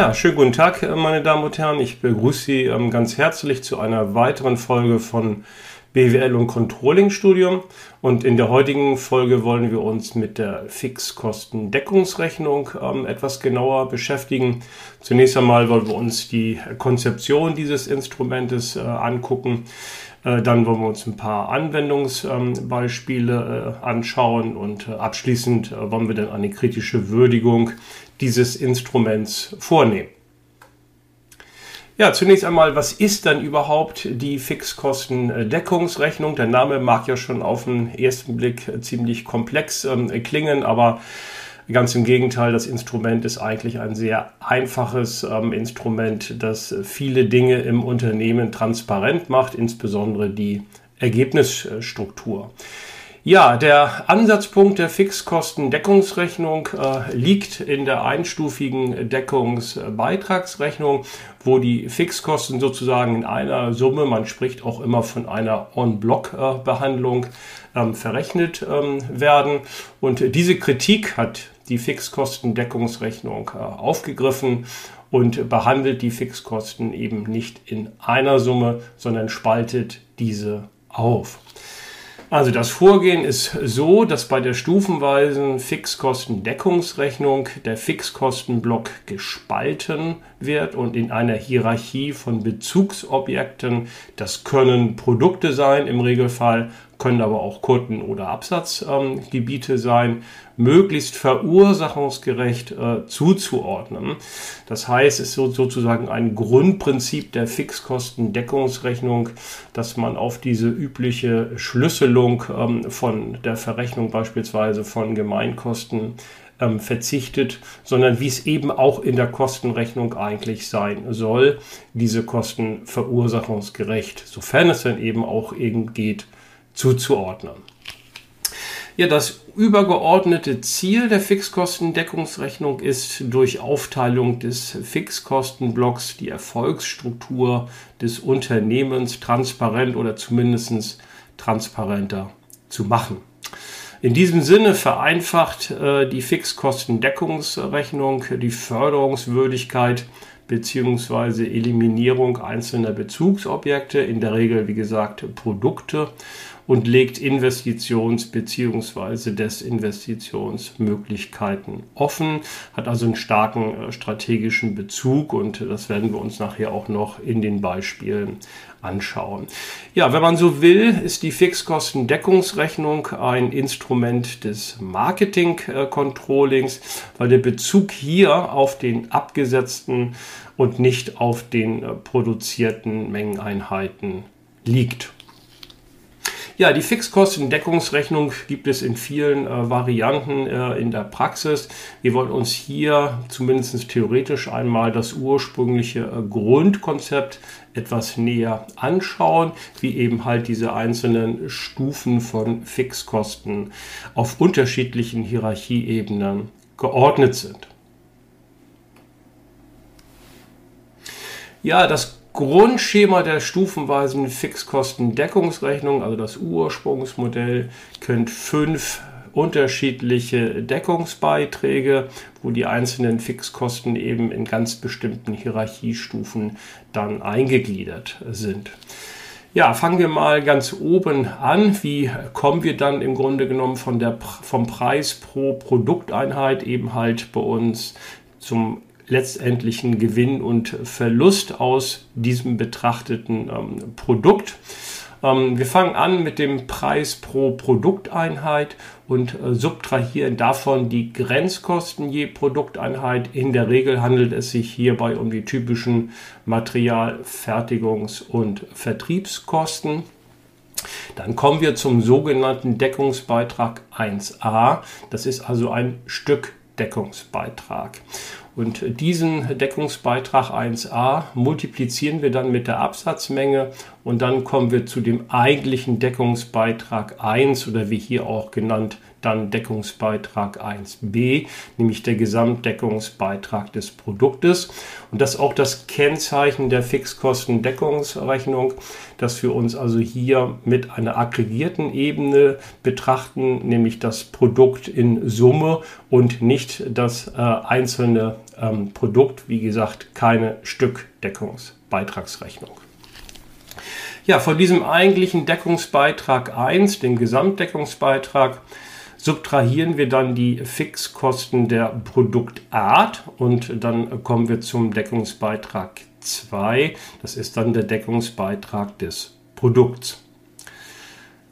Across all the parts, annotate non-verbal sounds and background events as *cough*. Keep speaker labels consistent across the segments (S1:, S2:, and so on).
S1: Ja, schönen guten Tag, meine Damen und Herren. Ich begrüße Sie ähm, ganz herzlich zu einer weiteren Folge von BWL und Controlling Studium. Und in der heutigen Folge wollen wir uns mit der Fixkostendeckungsrechnung ähm, etwas genauer beschäftigen. Zunächst einmal wollen wir uns die Konzeption dieses Instrumentes äh, angucken. Äh, dann wollen wir uns ein paar Anwendungsbeispiele äh, anschauen und äh, abschließend äh, wollen wir dann eine kritische Würdigung dieses Instruments vornehmen. Ja, zunächst einmal, was ist dann überhaupt die Fixkostendeckungsrechnung? Der Name mag ja schon auf den ersten Blick ziemlich komplex ähm, klingen, aber ganz im Gegenteil, das Instrument ist eigentlich ein sehr einfaches ähm, Instrument, das viele Dinge im Unternehmen transparent macht, insbesondere die Ergebnisstruktur. Ja, der Ansatzpunkt der Fixkostendeckungsrechnung äh, liegt in der einstufigen Deckungsbeitragsrechnung, wo die Fixkosten sozusagen in einer Summe, man spricht auch immer von einer On-Block-Behandlung, ähm, verrechnet ähm, werden. Und diese Kritik hat die Fixkostendeckungsrechnung äh, aufgegriffen und behandelt die Fixkosten eben nicht in einer Summe, sondern spaltet diese auf. Also das Vorgehen ist so, dass bei der stufenweisen Fixkostendeckungsrechnung der Fixkostenblock gespalten wird und in einer Hierarchie von Bezugsobjekten, das können Produkte sein im Regelfall, können aber auch Kunden- oder Absatzgebiete ähm, sein, möglichst verursachungsgerecht äh, zuzuordnen. Das heißt, es ist so, sozusagen ein Grundprinzip der Fixkostendeckungsrechnung, dass man auf diese übliche Schlüsselung ähm, von der Verrechnung beispielsweise von Gemeinkosten ähm, verzichtet, sondern wie es eben auch in der Kostenrechnung eigentlich sein soll, diese Kosten verursachungsgerecht, sofern es dann eben auch eben geht, zuzuordnen. Ja, das übergeordnete Ziel der Fixkostendeckungsrechnung ist durch Aufteilung des Fixkostenblocks die Erfolgsstruktur des Unternehmens transparent oder zumindest transparenter zu machen. In diesem Sinne vereinfacht äh, die Fixkostendeckungsrechnung die Förderungswürdigkeit bzw. Eliminierung einzelner Bezugsobjekte, in der Regel wie gesagt Produkte und legt Investitions- bzw. Desinvestitionsmöglichkeiten offen, hat also einen starken äh, strategischen Bezug und das werden wir uns nachher auch noch in den Beispielen anschauen. Ja, wenn man so will, ist die Fixkostendeckungsrechnung ein Instrument des Marketing-Controllings, weil der Bezug hier auf den abgesetzten und nicht auf den äh, produzierten Mengeneinheiten liegt. Ja, die Fixkostendeckungsrechnung gibt es in vielen äh, Varianten äh, in der Praxis. Wir wollen uns hier zumindest theoretisch einmal das ursprüngliche äh, Grundkonzept etwas näher anschauen, wie eben halt diese einzelnen Stufen von Fixkosten auf unterschiedlichen Hierarchieebenen geordnet sind. Ja, das Grundschema der stufenweisen Fixkostendeckungsrechnung, also das Ursprungsmodell, kennt fünf unterschiedliche Deckungsbeiträge, wo die einzelnen Fixkosten eben in ganz bestimmten Hierarchiestufen dann eingegliedert sind. Ja, fangen wir mal ganz oben an. Wie kommen wir dann im Grunde genommen von der, vom Preis pro Produkteinheit eben halt bei uns zum letztendlichen Gewinn und Verlust aus diesem betrachteten ähm, Produkt. Ähm, wir fangen an mit dem Preis pro Produkteinheit und äh, subtrahieren davon die Grenzkosten je Produkteinheit. In der Regel handelt es sich hierbei um die typischen Material-, Fertigungs- und Vertriebskosten. Dann kommen wir zum sogenannten Deckungsbeitrag 1a. Das ist also ein Stückdeckungsbeitrag. Und diesen Deckungsbeitrag 1a multiplizieren wir dann mit der Absatzmenge und dann kommen wir zu dem eigentlichen Deckungsbeitrag 1 oder wie hier auch genannt dann Deckungsbeitrag 1b, nämlich der Gesamtdeckungsbeitrag des Produktes. Und das ist auch das Kennzeichen der Fixkostendeckungsrechnung, dass wir uns also hier mit einer aggregierten Ebene betrachten, nämlich das Produkt in Summe und nicht das äh, einzelne ähm, Produkt. Wie gesagt, keine Stückdeckungsbeitragsrechnung. Ja, von diesem eigentlichen Deckungsbeitrag 1, dem Gesamtdeckungsbeitrag, subtrahieren wir dann die Fixkosten der Produktart und dann kommen wir zum Deckungsbeitrag 2. Das ist dann der Deckungsbeitrag des Produkts.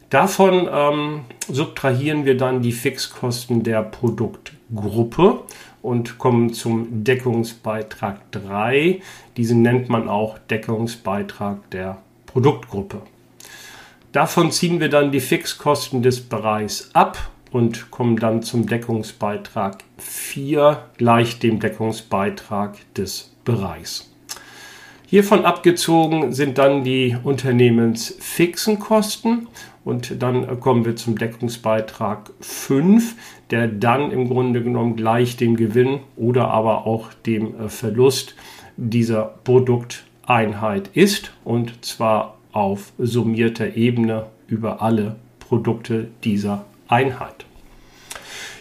S1: Davon ähm, subtrahieren wir dann die Fixkosten der Produktgruppe und kommen zum Deckungsbeitrag 3. Diesen nennt man auch Deckungsbeitrag der Produktgruppe. Davon ziehen wir dann die Fixkosten des Bereichs ab und kommen dann zum Deckungsbeitrag 4 gleich dem Deckungsbeitrag des Bereichs. Hiervon abgezogen sind dann die unternehmensfixen Kosten und dann kommen wir zum Deckungsbeitrag 5, der dann im Grunde genommen gleich dem Gewinn oder aber auch dem äh, Verlust dieser Produkteinheit ist und zwar auf summierter Ebene über alle Produkte dieser Einheit.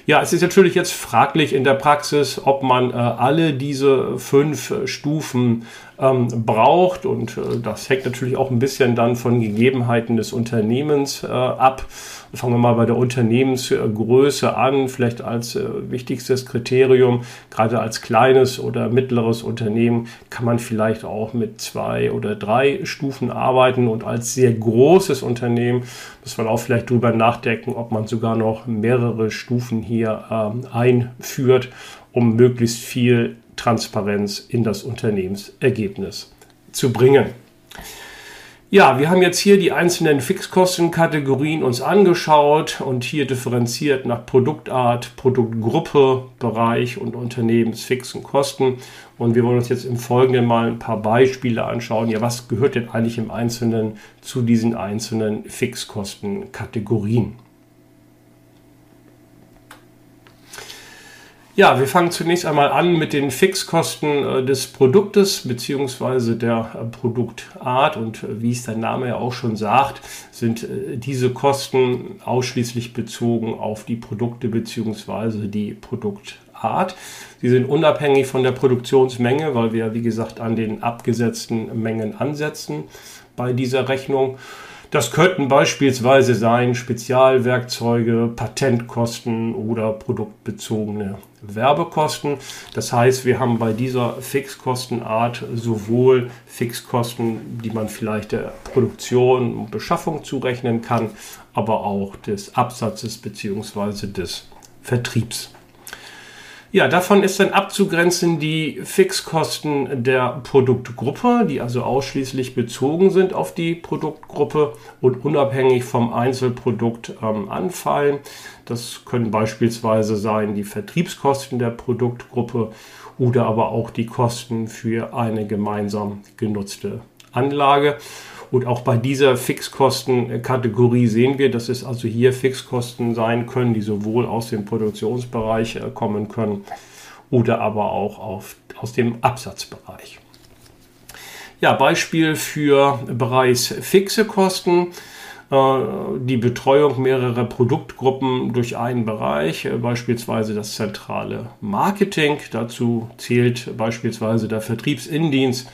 S1: Ja, es ist natürlich jetzt fraglich in der Praxis, ob man äh, alle diese fünf Stufen ähm, braucht. Und äh, das hängt natürlich auch ein bisschen dann von Gegebenheiten des Unternehmens äh, ab. Fangen wir mal bei der Unternehmensgröße an, vielleicht als äh, wichtigstes Kriterium. Gerade als kleines oder mittleres Unternehmen kann man vielleicht auch mit zwei oder drei Stufen arbeiten. Und als sehr großes Unternehmen muss man auch vielleicht drüber nachdenken, ob man sogar noch mehrere Stufen hier ähm, einführt, um möglichst viel Transparenz in das Unternehmensergebnis zu bringen. Ja, wir haben jetzt hier die einzelnen Fixkostenkategorien uns angeschaut und hier differenziert nach Produktart, Produktgruppe, Bereich und unternehmensfixen Kosten. Und wir wollen uns jetzt im Folgenden mal ein paar Beispiele anschauen. Ja, was gehört denn eigentlich im Einzelnen zu diesen einzelnen Fixkostenkategorien? Ja, wir fangen zunächst einmal an mit den Fixkosten äh, des Produktes bzw. der äh, Produktart und äh, wie es der Name ja auch schon sagt, sind diese Kosten ausschließlich bezogen auf die Produkte bzw. die Produktart. Sie sind unabhängig von der Produktionsmenge, weil wir, wie gesagt, an den abgesetzten Mengen ansetzen bei dieser Rechnung. Das könnten beispielsweise sein Spezialwerkzeuge, Patentkosten oder produktbezogene Werbekosten. Das heißt, wir haben bei dieser Fixkostenart sowohl Fixkosten, die man vielleicht der Produktion und Beschaffung zurechnen kann, aber auch des Absatzes bzw. des Vertriebs. Ja, davon ist dann abzugrenzen die Fixkosten der Produktgruppe, die also ausschließlich bezogen sind auf die Produktgruppe und unabhängig vom Einzelprodukt ähm, anfallen. Das können beispielsweise sein die Vertriebskosten der Produktgruppe oder aber auch die Kosten für eine gemeinsam genutzte Anlage. Und auch bei dieser Fixkostenkategorie sehen wir, dass es also hier Fixkosten sein können, die sowohl aus dem Produktionsbereich äh, kommen können oder aber auch auf, aus dem Absatzbereich. Ja, Beispiel für bereits fixe Kosten äh, die Betreuung mehrerer Produktgruppen durch einen Bereich, äh, beispielsweise das zentrale Marketing. Dazu zählt beispielsweise der Vertriebsindienst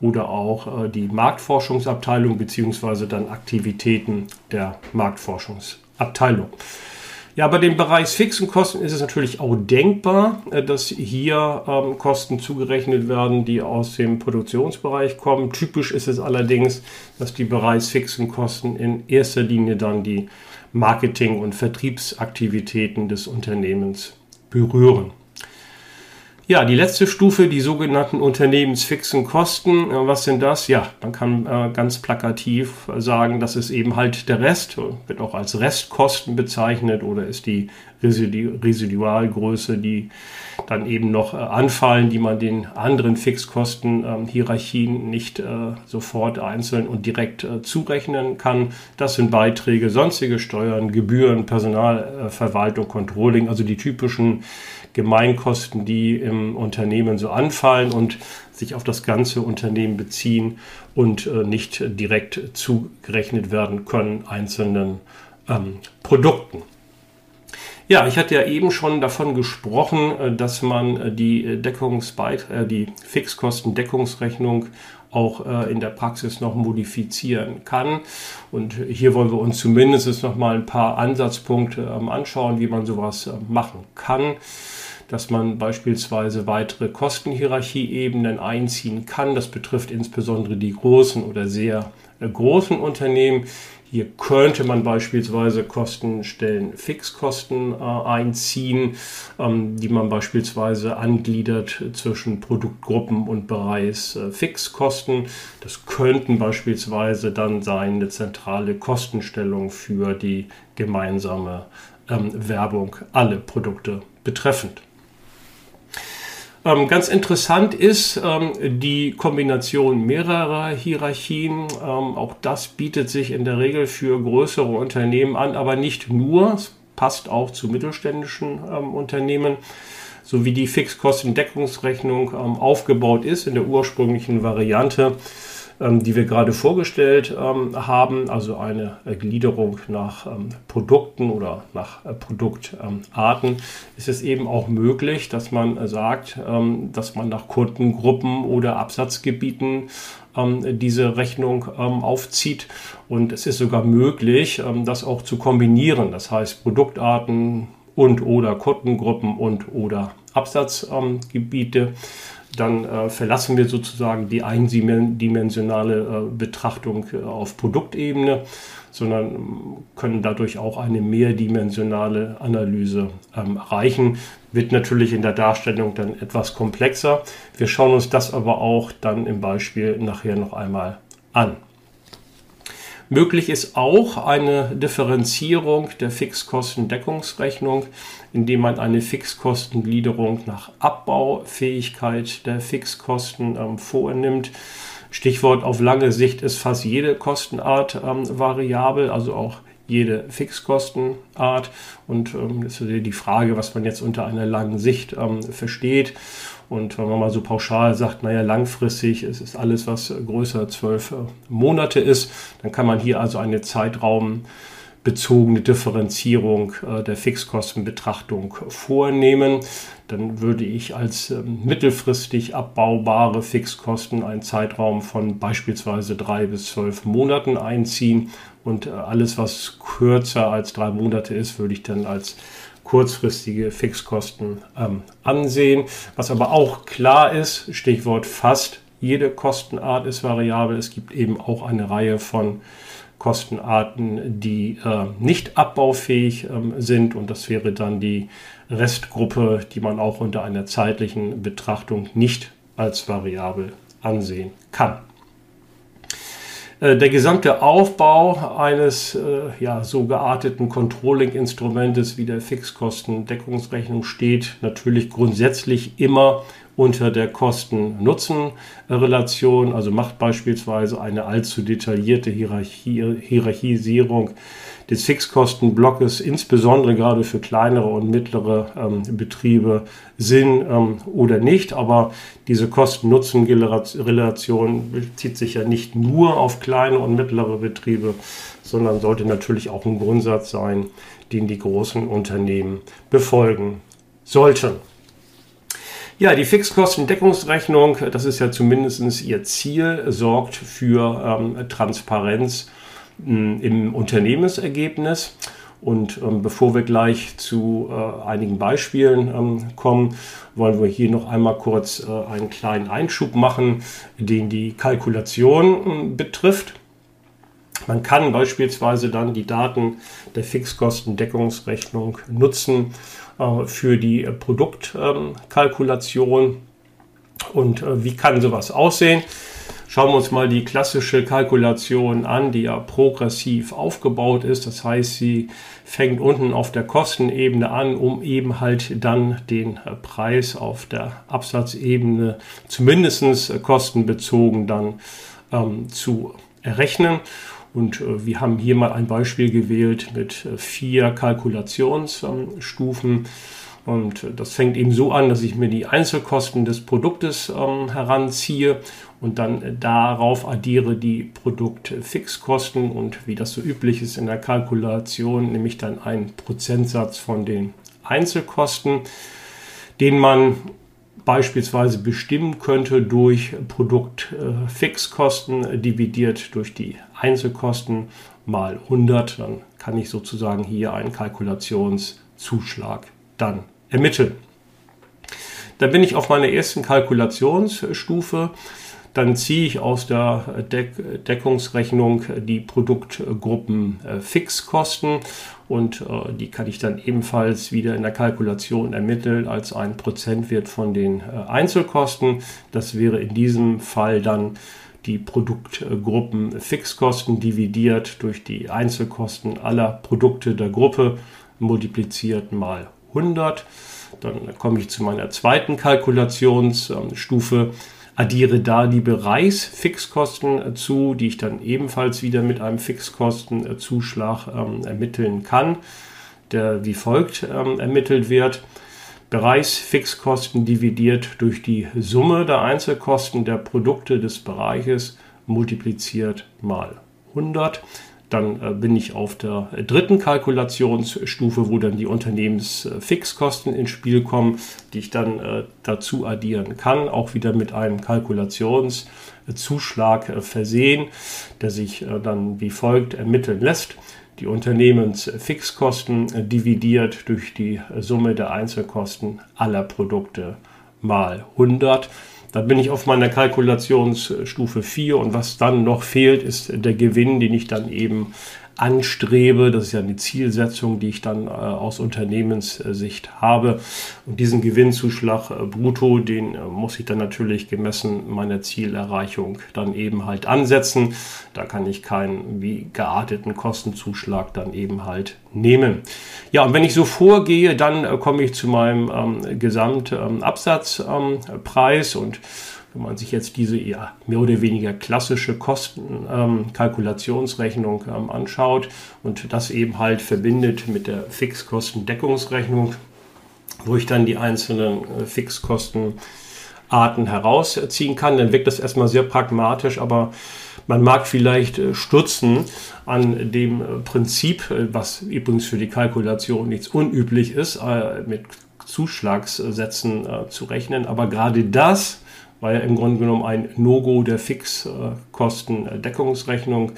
S1: oder auch äh, die Marktforschungsabteilung beziehungsweise dann Aktivitäten der Marktforschungsabteilung. Ja, bei den bereichsfixen Kosten ist es natürlich auch denkbar, äh, dass hier ähm, Kosten zugerechnet werden, die aus dem Produktionsbereich kommen. Typisch ist es allerdings, dass die bereichsfixen Kosten in erster Linie dann die Marketing- und Vertriebsaktivitäten des Unternehmens berühren. Ja, die letzte Stufe, die sogenannten unternehmensfixen Kosten. Äh, was sind das? Ja, man kann äh, ganz plakativ sagen, das ist eben halt der Rest, wird auch als Restkosten bezeichnet oder ist die Residu Residualgröße, die dann eben noch äh, anfallen, die man den anderen Fixkosten-Hierarchien ähm, nicht sofort einzeln und direkt zurechnen kann. Das sind Beiträge, sonstige Steuern, Gebühren, Personalverwaltung, Controlling, also die typischen Gemeinkosten, die im Unternehmen so anfallen und sich auf das ganze Unternehmen beziehen und äh, nicht direkt zugerechnet werden können einzelnen ähm, Produkten. Ja, ich hatte ja eben schon davon gesprochen, äh, dass man äh, die Deckungsbeit äh, die Fixkostendeckungsrechnung auch in der Praxis noch modifizieren kann. Und hier wollen wir uns zumindest noch mal ein paar Ansatzpunkte ähm, anschauen, wie man sowas machen kann dass man beispielsweise weitere Kostenhierarchieebenen einziehen kann. Das betrifft insbesondere die großen oder sehr großen Unternehmen. Hier könnte man beispielsweise Kostenstellen Fixkosten äh, einziehen, ähm, die man beispielsweise angliedert zwischen Produktgruppen und Bereich äh, Fixkosten. Das könnten beispielsweise dann sein eine zentrale Kostenstellung für die gemeinsame ähm, Werbung alle Produkte betreffend. Ähm, ganz interessant ist ähm, die Kombination mehrerer Hierarchien. Ähm, auch das bietet sich in der Regel für größere Unternehmen an, aber nicht nur. Es passt auch zu mittelständischen ähm, Unternehmen. So wie die Fixkostendeckungsrechnung ähm, aufgebaut ist in der ursprünglichen Variante, die wir gerade vorgestellt ähm, haben, also eine äh, Gliederung nach ähm, Produkten oder nach äh, Produktarten, ist es eben auch möglich, dass man äh, sagt, dass man nach Kundengruppen oder Absatzgebieten diese Rechnung aufzieht. Und es ist sogar möglich, das auch zu kombinieren. Das heißt, Produktarten und oder Kundengruppen und oder Absatzgebiete dann äh, verlassen wir sozusagen die eindimensionale äh, Betrachtung äh, auf Produktebene, sondern ähm, können dadurch auch eine mehrdimensionale Analyse ähm, erreichen. Wird natürlich in der Darstellung dann etwas komplexer. Wir schauen uns das aber auch dann im Beispiel nachher noch einmal an. Möglich ist auch eine Differenzierung der Fixkostendeckungsrechnung, indem man eine Fixkostengliederung nach Abbaufähigkeit der Fixkosten ähm, vornimmt. Stichwort auf lange Sicht ist fast jede Kostenart ähm, variabel, also auch jede Fixkostenart. Und ähm, das ist die Frage, was man jetzt unter einer langen Sicht ähm, versteht. Und wenn man mal so pauschal sagt, naja, langfristig ist es alles, was größer zwölf äh, Monate ist, dann kann man hier also eine zeitraumbezogene Differenzierung äh, der Fixkostenbetrachtung vornehmen. Dann würde ich als ähm, mittelfristig abbaubare Fixkosten einen Zeitraum von beispielsweise drei bis zwölf Monaten einziehen. Und äh, alles, was kürzer als drei Monate ist, würde ich dann als kurzfristige Fixkosten ähm, ansehen. Was aber auch klar ist, Stichwort fast, jede Kostenart ist variabel. Es gibt eben auch eine Reihe von Kostenarten, die äh, nicht abbaufähig ähm, sind und das wäre dann die Restgruppe, die man auch unter einer zeitlichen Betrachtung nicht als variabel ansehen kann. Äh, der gesamte Aufbau eines äh, ja, so gearteten Controlling-Instrumentes wie der Fixkostendeckungsrechnung steht natürlich grundsätzlich immer unter der Kosten-Nutzen-Relation, also macht beispielsweise eine allzu detaillierte Hierarchie, Hierarchisierung des Fixkostenblocks, insbesondere gerade für kleinere und mittlere ähm, Betriebe, Sinn ähm, oder nicht. Aber diese Kosten-Nutzen-Relation bezieht sich ja nicht nur auf kleine und mittlere Betriebe, sondern sollte natürlich auch ein Grundsatz sein, den die großen Unternehmen befolgen sollten. Ja, die Fixkostendeckungsrechnung, das ist ja zumindest ihr Ziel, sorgt für ähm, Transparenz im Unternehmensergebnis. Und ähm, bevor wir gleich zu äh, einigen Beispielen ähm, kommen, wollen wir hier noch einmal kurz äh, einen kleinen Einschub machen, den die Kalkulation äh, betrifft. Man kann beispielsweise dann die Daten der Fixkostendeckungsrechnung nutzen für die Produktkalkulation. Und äh, wie kann sowas aussehen? Schauen wir uns mal die klassische Kalkulation an, die ja progressiv aufgebaut ist. Das heißt, sie fängt unten auf der Kostenebene an, um eben halt dann den Preis auf der Absatzebene zumindest kostenbezogen dann ähm, zu errechnen. Und äh, wir haben hier mal ein Beispiel gewählt mit äh, vier Kalkulationsstufen. Und das fängt eben so an, dass ich mir die Einzelkosten des Produktes ähm, heranziehe und dann darauf addiere die Produktfixkosten und wie das so üblich ist in der Kalkulation, nehme ich dann einen Prozentsatz von den Einzelkosten, den man beispielsweise bestimmen könnte durch Produktfixkosten dividiert durch die Einzelkosten mal 100. Dann kann ich sozusagen hier einen Kalkulationszuschlag dann ermitteln. Dann bin ich auf meiner ersten Kalkulationsstufe. Dann ziehe ich aus der Deck Deckungsrechnung die Produktgruppen äh, Fixkosten und äh, die kann ich dann ebenfalls wieder in der Kalkulation ermitteln als ein Prozentwert von den äh, Einzelkosten. Das wäre in diesem Fall dann die Produktgruppen Fixkosten dividiert durch die Einzelkosten aller Produkte der Gruppe multipliziert mal 100. Dann komme ich zu meiner zweiten Kalkulationsstufe, addiere da die Bereichsfixkosten zu, die ich dann ebenfalls wieder mit einem Fixkostenzuschlag ähm, ermitteln kann, der wie folgt ähm, ermittelt wird. Bereichsfixkosten dividiert durch die Summe der Einzelkosten der Produkte des Bereiches multipliziert mal 100. Dann äh, bin ich auf der dritten Kalkulationsstufe, wo dann die Unternehmensfixkosten ins Spiel kommen, die ich dann äh, dazu addieren kann, auch wieder mit einem Kalkulationszuschlag äh, versehen, der sich dann wie folgt ermitteln lässt. Die Unternehmensfixkosten dividiert durch die Summe der Einzelkosten aller Produkte mal 100 da bin ich auf meiner Kalkulationsstufe 4 und was dann noch fehlt, ist der Gewinn, den ich dann eben anstrebe. Das ist ja eine Zielsetzung, die ich dann äh, aus Unternehmenssicht habe. Und diesen Gewinnzuschlag äh, brutto, den äh, muss ich dann natürlich gemessen meiner Zielerreichung dann eben halt ansetzen. Da kann ich keinen wie gearteten Kostenzuschlag dann eben halt nehmen. Ja, und wenn ich so vorgehe, dann komme ich zu meinem ähm, Gesamtabsatzpreis ähm, und wenn man sich jetzt diese ja, mehr oder weniger klassische Kostenkalkulationsrechnung ähm, ähm, anschaut und das eben halt verbindet mit der Fixkostendeckungsrechnung, wo ich dann die einzelnen äh, Fixkostenarten herausziehen kann, dann wirkt das erstmal sehr pragmatisch, aber man mag vielleicht äh, stutzen an dem äh, Prinzip, äh, was übrigens für die Kalkulation nichts unüblich ist, mit Zuschlagssätzen zu rechnen. Aber gerade das war ja im Grunde genommen ein No-Go der Fixkostendeckungsrechnung,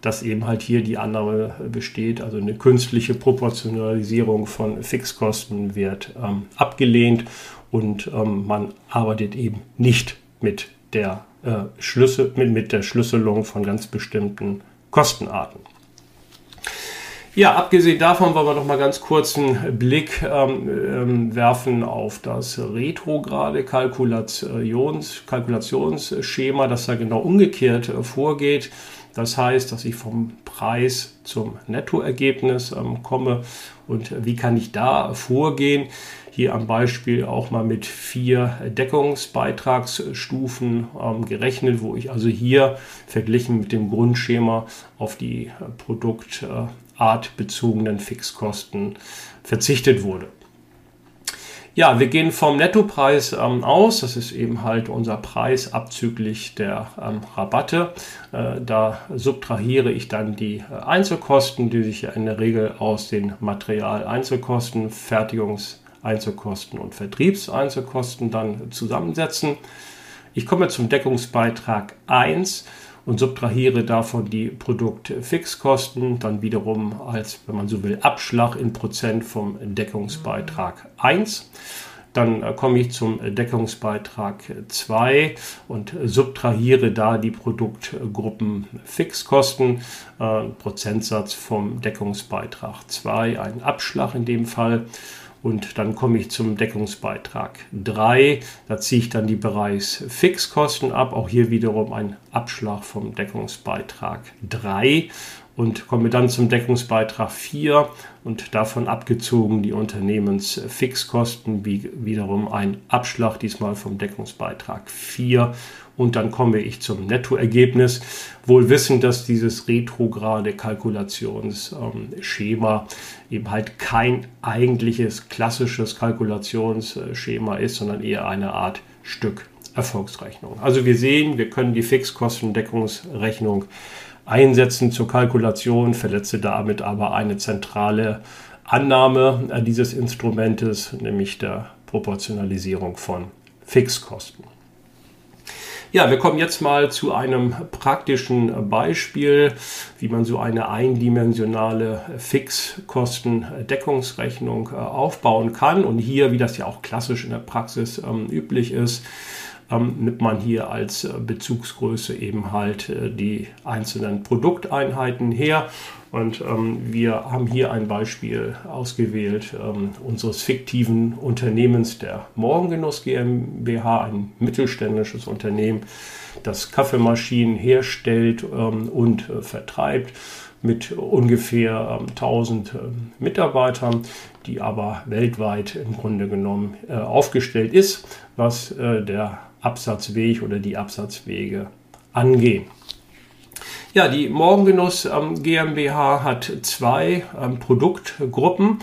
S1: dass eben halt hier die Annahme besteht, also eine künstliche Proportionalisierung von Fixkosten wird ähm, abgelehnt und ähm, man arbeitet eben nicht mit der, äh, Schlüssel, mit, mit der Schlüsselung von ganz bestimmten Kostenarten. Ja, abgesehen davon wollen wir noch mal ganz kurz einen Blick ähm, ähm, werfen auf das retrograde Kalkulations Kalkulationsschema, das da genau umgekehrt äh, vorgeht. Das heißt, dass ich vom Preis zum Nettoergebnis ähm, komme. Und wie kann ich da vorgehen? Hier am Beispiel auch mal mit vier Deckungsbeitragsstufen ähm, gerechnet, wo ich also hier verglichen mit dem Grundschema auf die äh, Produkt, äh, artbezogenen Fixkosten verzichtet wurde. Ja, wir gehen vom Nettopreis ähm, aus. Das ist eben halt unser Preis abzüglich der ähm, Rabatte. Äh, da subtrahiere ich dann die äh, Einzelkosten, die sich in der Regel aus den Materialeinzelkosten, Fertigungseinzelkosten und Vertriebseinzelkosten dann zusammensetzen. Ich komme zum Deckungsbeitrag 1 und subtrahiere davon die Produktfixkosten, dann wiederum als, wenn man so will, Abschlag in Prozent vom Deckungsbeitrag 1. Dann äh, komme ich zum Deckungsbeitrag 2 und subtrahiere da die Produktgruppen Fixkosten, äh, Prozentsatz vom Deckungsbeitrag 2, ein Abschlag in dem Fall und dann komme ich zum Deckungsbeitrag 3. Da ziehe ich dann die Bereichsfixkosten ab. Auch hier wiederum ein Abschlag vom Deckungsbeitrag 3. und komme dann zum Deckungsbeitrag 4 und davon abgezogen die Unternehmensfixkosten, wie wiederum ein Abschlag, diesmal vom Deckungsbeitrag 4 und dann komme ich zum Nettoergebnis, wohl wissend, dass dieses retrograde Kalkulationsschema eben halt kein eigentliches klassisches Kalkulationsschema ist, sondern eher eine Art Stück Erfolgsrechnung. Also wir sehen, wir können die Fixkostendeckungsrechnung einsetzen zur Kalkulation, verletze damit aber eine zentrale Annahme dieses Instrumentes, nämlich der Proportionalisierung von Fixkosten. Ja, wir kommen jetzt mal zu einem praktischen Beispiel, wie man so eine eindimensionale Fixkostendeckungsrechnung äh, aufbauen kann. Und hier, wie das ja auch klassisch in der Praxis ähm, üblich ist, ähm, nimmt man hier als äh, Bezugsgröße eben halt äh, die einzelnen Produkteinheiten her. Und ähm, wir haben hier ein Beispiel ausgewählt ähm, unseres fiktiven Unternehmens der Morgengenuss GmbH, ein mittelständisches Unternehmen, das Kaffeemaschinen herstellt ähm, und äh, vertreibt mit ungefähr 1000 ähm, Mitarbeitern, die aber weltweit im Grunde genommen äh, aufgestellt ist, was äh, der Absatzweg oder die Absatzwege angehen. Ja, die Morgengenuss GmbH hat zwei ähm, Produktgruppen.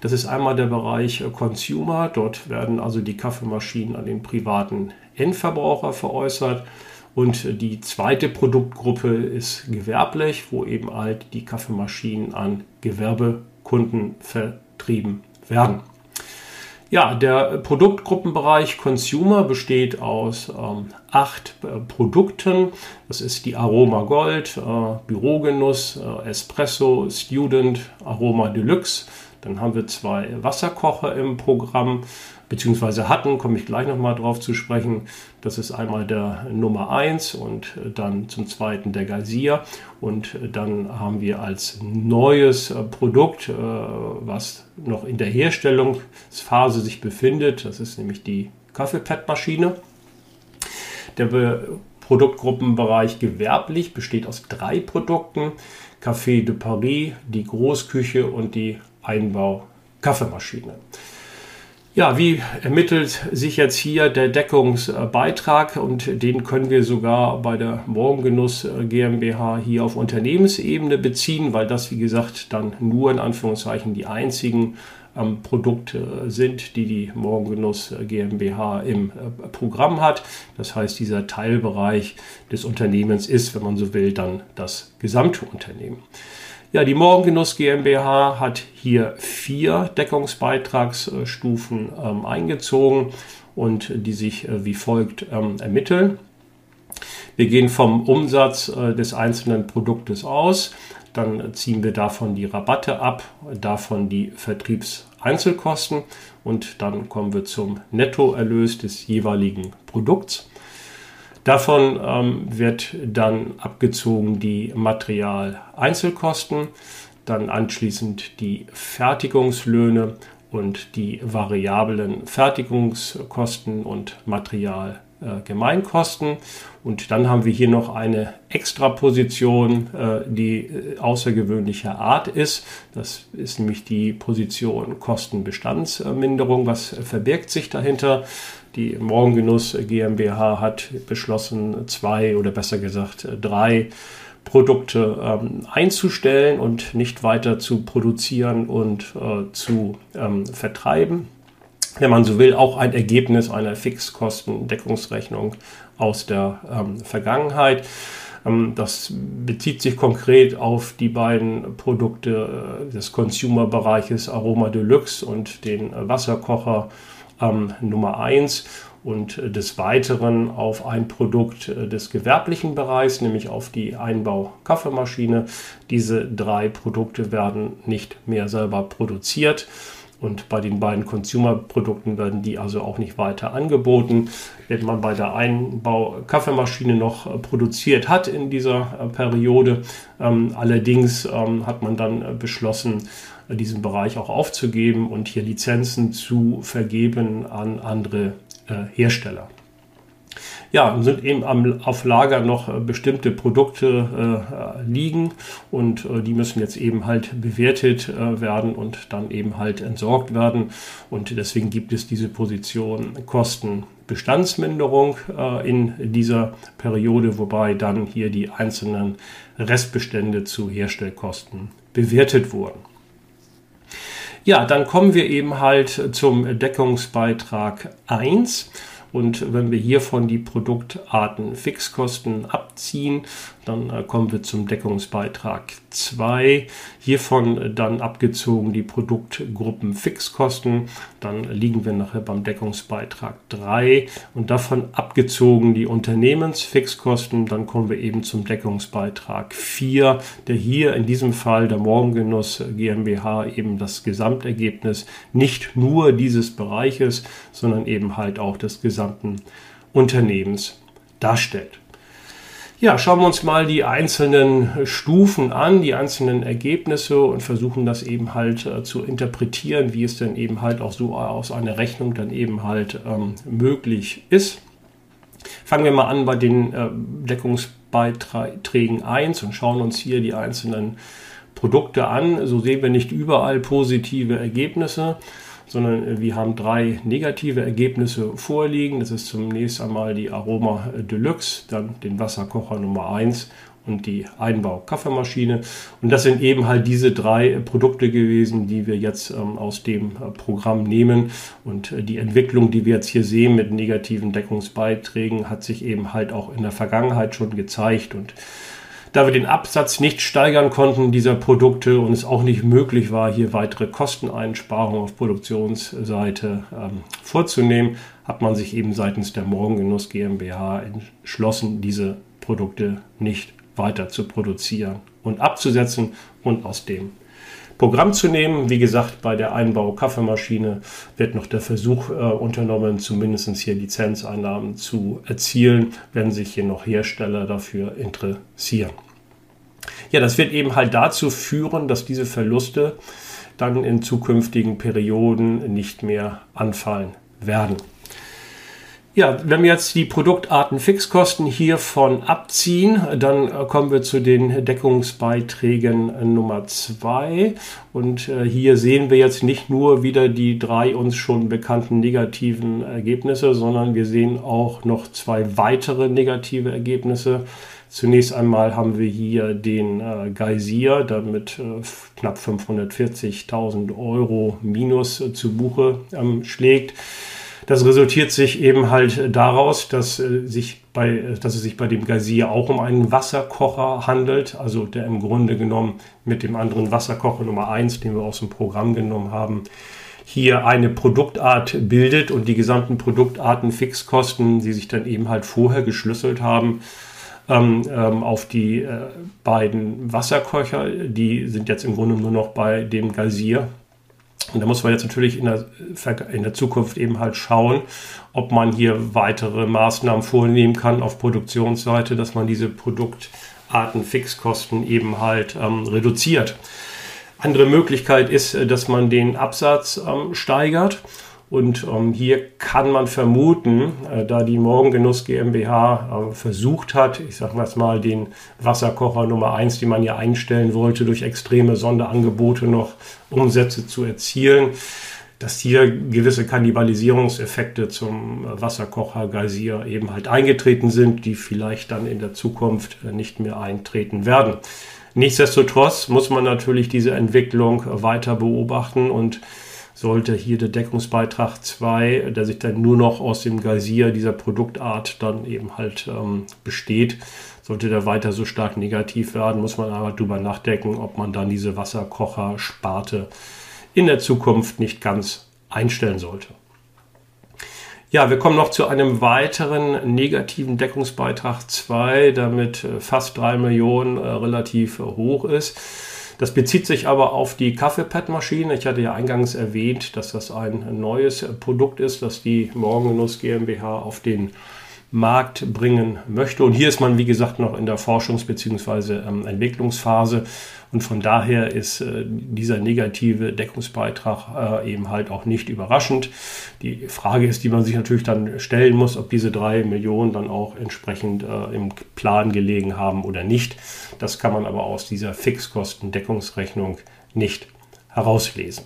S1: Das ist einmal der Bereich äh, Consumer. Dort werden also die Kaffeemaschinen an den privaten Endverbraucher veräußert. Und die zweite Produktgruppe ist gewerblich, wo eben halt die Kaffeemaschinen an Gewerbekunden vertrieben werden. Ja, der Produktgruppenbereich Consumer besteht aus ähm, acht äh, Produkten. Das ist die Aroma Gold, äh, Bürogenuss, äh, Espresso, Student, Aroma Deluxe. Dann haben wir zwei Wasserkocher im Programm, beziehungsweise hatten, komme ich gleich nochmal drauf zu sprechen. Das ist einmal der Nummer 1 und dann zum zweiten der Geysir. Und dann haben wir als neues äh, Produkt, äh, was noch in der Herstellungsphase sich befindet, das ist nämlich die Kaffeepad-Maschine. Der Produktgruppenbereich gewerblich besteht aus drei Produkten. Café de Paris, die Großküche und die Einbau-Kaffeemaschine. Ja, wie ermittelt sich jetzt hier der Deckungsbeitrag und den können wir sogar bei der Morgengenuss GmbH hier auf Unternehmensebene beziehen, weil das, wie gesagt, dann nur in Anführungszeichen die einzigen ähm, Produkte sind, die die Morgengenuss GmbH im äh, Programm hat. Das heißt, dieser Teilbereich des Unternehmens ist, wenn man so will, dann das gesamte Unternehmen. Ja, die Morgengenuss GmbH hat hier vier Deckungsbeitragsstufen ähm, eingezogen und die sich äh, wie folgt ähm, ermitteln. Wir gehen vom Umsatz äh, des einzelnen Produktes aus, dann ziehen wir davon die Rabatte ab, davon die Vertriebseinzelkosten und dann kommen wir zum Nettoerlös des jeweiligen Produkts. Davon ähm, wird dann abgezogen die Materialeinzelkosten, dann anschließend die Fertigungslöhne und die variablen Fertigungskosten und Materialgemeinkosten. Äh, und dann haben wir hier noch eine Extraposition, äh, die äh, außergewöhnlicher Art ist. Das ist nämlich die Position Kostenbestandsminderung. Was verbirgt sich dahinter? Die Morgengenuss GmbH hat beschlossen, zwei oder besser gesagt drei Produkte ähm, einzustellen und nicht weiter zu produzieren und äh, zu ähm, vertreiben. Wenn man so will, auch ein Ergebnis einer Fixkostendeckungsrechnung aus der ähm, Vergangenheit. Ähm, das bezieht sich konkret auf die beiden Produkte äh, des Consumer-Bereiches Aroma Deluxe und den Wasserkocher ähm, Nummer 1 und äh, des Weiteren auf ein Produkt äh, des gewerblichen Bereichs, nämlich auf die Einbau-Kaffeemaschine. Diese drei Produkte werden nicht mehr selber produziert. Und bei den beiden Consumer-Produkten werden die also auch nicht weiter angeboten. Wenn man bei der Einbau-Kaffeemaschine noch äh, produziert hat in dieser Periode, ähm, allerdings ähm, hat man dann beschlossen, diesen Bereich auch aufzugeben und hier Lizenzen zu vergeben an andere äh, Hersteller. ja, sind eben am, auf Lager noch äh, bestimmte Produkte äh, liegen und äh, die müssen jetzt eben halt bewertet äh, werden und dann eben halt entsorgt werden. Und deswegen gibt es diese Position Kostenbestandsminderung äh, in dieser Periode, wobei dann hier die einzelnen Restbestände zu Herstellkosten bewertet wurden. Ja, dann kommen wir eben halt zum Deckungsbeitrag 1. Und wenn wir hiervon die Produktarten Fixkosten abziehen, dann äh, kommen wir zum Deckungsbeitrag 2. Hiervon dann abgezogen die Produktgruppen Fixkosten. Dann liegen wir nachher beim Deckungsbeitrag 3 und davon abgezogen die Unternehmensfixkosten. Dann kommen wir eben zum Deckungsbeitrag 4, der hier in diesem Fall der Morgengenuss GmbH eben das Gesamtergebnis nicht nur dieses Bereiches, sondern eben halt auch des gesamten Unternehmens darstellt. Ja, schauen wir uns mal die einzelnen Stufen an, die einzelnen Ergebnisse und versuchen das eben halt äh, zu interpretieren, wie es denn eben halt auch so aus einer Rechnung dann eben halt ähm, möglich ist. Fangen wir mal an bei den äh, Deckungsbeiträgen 1 und schauen uns hier die einzelnen Produkte an. So sehen wir nicht überall positive Ergebnisse sondern äh, wir haben drei negative Ergebnisse vorliegen. Das ist zunächst einmal die Aroma Deluxe, dann den Wasserkocher Nummer 1 und die Einbau-Kaffeemaschine. Und das sind eben halt diese drei Produkte gewesen, die wir jetzt ähm, aus dem äh, Programm nehmen. Und äh, die Entwicklung, die wir jetzt hier sehen mit negativen Deckungsbeiträgen, hat sich eben halt auch in der Vergangenheit schon gezeigt. Und da wir den Absatz nicht steigern konnten dieser Produkte und es auch nicht möglich war, hier weitere Kosteneinsparungen auf Produktionsseite ähm, vorzunehmen, hat man sich eben seitens der Morgengenuss GmbH entschlossen, diese Produkte nicht weiter zu produzieren und abzusetzen und aus dem Programm zu nehmen. Wie gesagt, bei der Einbau-Kaffeemaschine wird noch der Versuch äh, unternommen, zumindest hier Lizenzeinnahmen zu erzielen, wenn sich hier noch Hersteller dafür interessieren. Ja, das wird eben halt dazu führen, dass diese Verluste dann in zukünftigen Perioden nicht mehr anfallen werden. Ja, wenn wir jetzt die Produktarten Fixkosten hiervon abziehen, dann äh, kommen wir zu den Deckungsbeiträgen äh, Nummer zwei. Und äh, hier sehen wir jetzt nicht nur wieder die drei uns schon bekannten negativen Ergebnisse, sondern wir sehen auch noch zwei weitere negative Ergebnisse. Zunächst einmal haben wir hier den äh, Geysir, der mit äh, knapp 540.000 Euro Minus äh, zu Buche ähm, schlägt. Das resultiert sich eben halt daraus, dass, äh, sich bei, dass es sich bei dem Gazier auch um einen Wasserkocher handelt, also der im Grunde genommen mit dem anderen Wasserkocher Nummer 1, den wir aus dem Programm genommen haben, hier eine Produktart bildet und die gesamten Produktarten Fixkosten, die sich dann eben halt vorher geschlüsselt haben, ähm, ähm, auf die äh, beiden Wasserkocher, die sind jetzt im Grunde nur noch bei dem Gazier und da muss man jetzt natürlich in der, in der Zukunft eben halt schauen, ob man hier weitere Maßnahmen vornehmen kann auf Produktionsseite, dass man diese Produktarten Fixkosten eben halt ähm, reduziert. Andere Möglichkeit ist, äh, dass man den Absatz ähm, steigert und ähm, hier kann man vermuten, äh, da die Morgengenuss GmbH äh, versucht hat, ich sage mal, den Wasserkocher Nummer 1, den man ja einstellen wollte, durch extreme Sonderangebote noch Umsätze zu erzielen, dass hier gewisse Kannibalisierungseffekte zum äh, Wasserkocher Geysir eben halt eingetreten sind, die vielleicht dann in der Zukunft äh, nicht mehr eintreten werden. Nichtsdestotrotz muss man natürlich diese Entwicklung weiter beobachten und sollte hier der Deckungsbeitrag 2, der sich dann nur noch aus dem Geysir dieser Produktart dann eben halt ähm, besteht, sollte der weiter so stark negativ werden, muss man aber darüber nachdenken, ob man dann diese Wasserkocher-Sparte in der Zukunft nicht ganz einstellen sollte. Ja, wir kommen noch zu einem weiteren negativen Deckungsbeitrag 2, der mit äh, fast 3 Millionen äh, relativ hoch ist. Das bezieht sich aber auf die Kaffeepad-Maschine. Ich hatte ja eingangs erwähnt, dass das ein neues Produkt ist, das die Morgengenuss GmbH auf den Markt bringen möchte. Und hier ist man, wie gesagt, noch in der Forschungs- bzw. Ähm, Entwicklungsphase. Und von daher ist äh, dieser negative Deckungsbeitrag äh, eben halt auch nicht überraschend. Die Frage ist, die man sich natürlich dann stellen muss, ob diese drei Millionen dann auch entsprechend äh, im Plan gelegen haben oder nicht. Das kann man aber aus dieser Fixkostendeckungsrechnung nicht herauslesen.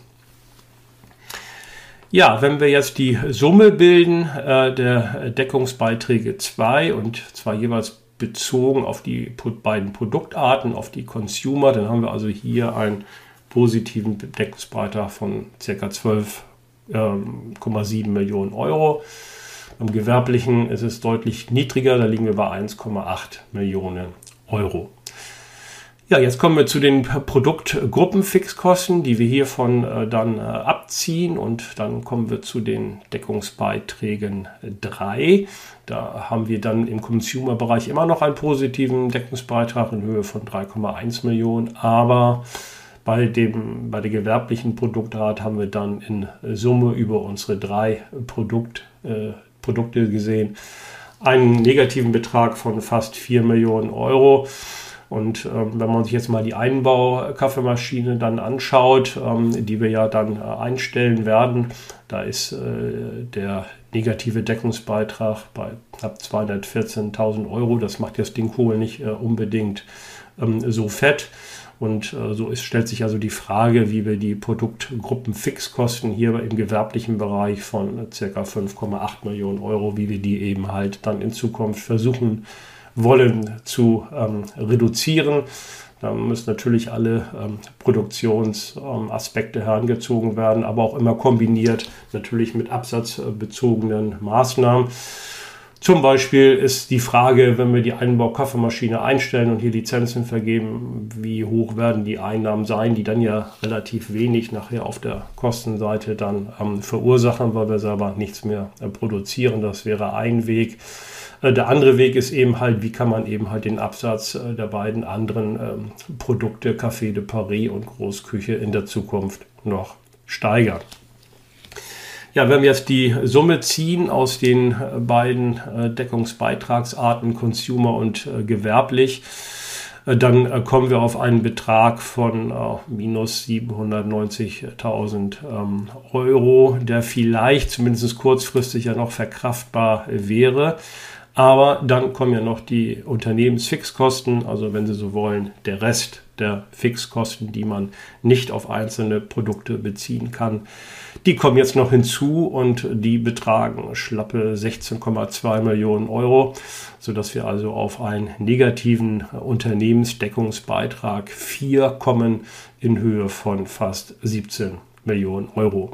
S1: Ja, wenn wir jetzt die Summe bilden äh, der Deckungsbeiträge 2 und zwar jeweils bezogen auf die beiden Produktarten, auf die Consumer, dann haben wir also hier einen positiven Deckungsbeitrag von ca. 12,7 ähm, Millionen Euro. Beim gewerblichen ist es deutlich niedriger, da liegen wir bei 1,8 Millionen Euro. Ja, jetzt kommen wir zu den Produktgruppenfixkosten, die wir hiervon äh, dann äh, abziehen und dann kommen wir zu den Deckungsbeiträgen 3. Da haben wir dann im Consumer-Bereich immer noch einen positiven Deckungsbeitrag in Höhe von 3,1 Millionen, aber bei, dem, bei der gewerblichen Produktart haben wir dann in Summe über unsere drei Produkt, äh, Produkte gesehen einen negativen Betrag von fast 4 Millionen Euro. Und ähm, wenn man sich jetzt mal die Einbaukaffeemaschine dann anschaut, ähm, die wir ja dann äh, einstellen werden, da ist äh, der negative Deckungsbeitrag bei knapp 214.000 Euro. Das macht das Ding wohl nicht äh, unbedingt ähm, so fett. Und äh, so ist, stellt sich also die Frage, wie wir die Produktgruppenfixkosten hier im gewerblichen Bereich von ca. 5,8 Millionen Euro, wie wir die eben halt dann in Zukunft versuchen wollen zu ähm, reduzieren. Da müssen natürlich alle ähm, Produktionsaspekte ähm, herangezogen werden, aber auch immer kombiniert natürlich mit absatzbezogenen Maßnahmen. Zum Beispiel ist die Frage, wenn wir die Einbaukaffeemaschine einstellen und hier Lizenzen vergeben, wie hoch werden die Einnahmen sein, die dann ja relativ wenig nachher auf der Kostenseite dann ähm, verursachen, weil wir selber nichts mehr äh, produzieren. Das wäre ein Weg. Äh, der andere Weg ist eben halt, wie kann man eben halt den Absatz äh, der beiden anderen ähm, Produkte, Café de Paris und Großküche in der Zukunft noch steigern. Ja, wenn wir jetzt die Summe ziehen aus den äh, beiden Deckungsbeitragsarten, Consumer und gewerblich, dann kommen wir auf einen Betrag von minus 790.000 ähm, Euro, der vielleicht zumindest kurzfristig ja noch verkraftbar wäre. Aber dann kommen ja noch die Unternehmensfixkosten, also wenn Sie so wollen, der Rest der Fixkosten, die man nicht auf einzelne Produkte beziehen kann. Die kommen jetzt noch hinzu und die betragen schlappe 16,2 Millionen Euro, sodass wir also auf einen negativen Unternehmensdeckungsbeitrag 4 kommen in Höhe von fast 17 Millionen Euro.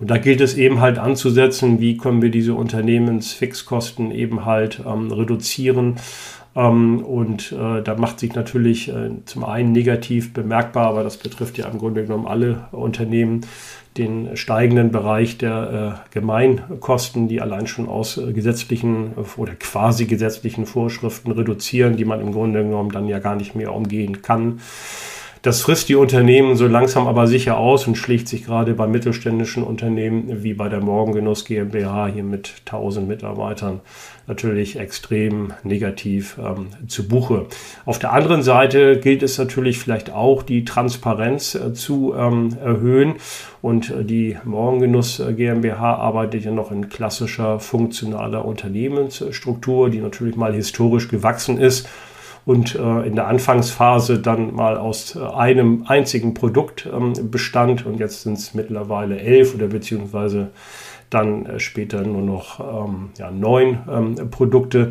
S1: Und da gilt es eben halt anzusetzen, wie können wir diese Unternehmensfixkosten eben halt ähm, reduzieren. Ähm, und äh, da macht sich natürlich äh, zum einen negativ bemerkbar, aber das betrifft ja im Grunde genommen alle Unternehmen, den steigenden Bereich der äh, Gemeinkosten, die allein schon aus äh, gesetzlichen oder quasi gesetzlichen Vorschriften reduzieren, die man im Grunde genommen dann ja gar nicht mehr umgehen kann. Das frisst die Unternehmen so langsam aber sicher aus und schlägt sich gerade bei mittelständischen Unternehmen wie bei der Morgengenuss GmbH hier mit 1000 Mitarbeitern natürlich extrem negativ ähm, zu Buche. Auf der anderen Seite gilt es natürlich vielleicht auch, die Transparenz äh, zu ähm, erhöhen. Und äh, die Morgengenuss äh, GmbH arbeitet ja noch in klassischer funktionaler Unternehmensstruktur, die natürlich mal historisch gewachsen ist und äh, in der Anfangsphase dann mal aus äh, einem einzigen Produkt ähm, bestand und jetzt sind es mittlerweile elf oder beziehungsweise dann äh, später nur noch ähm, ja, neun ähm, Produkte,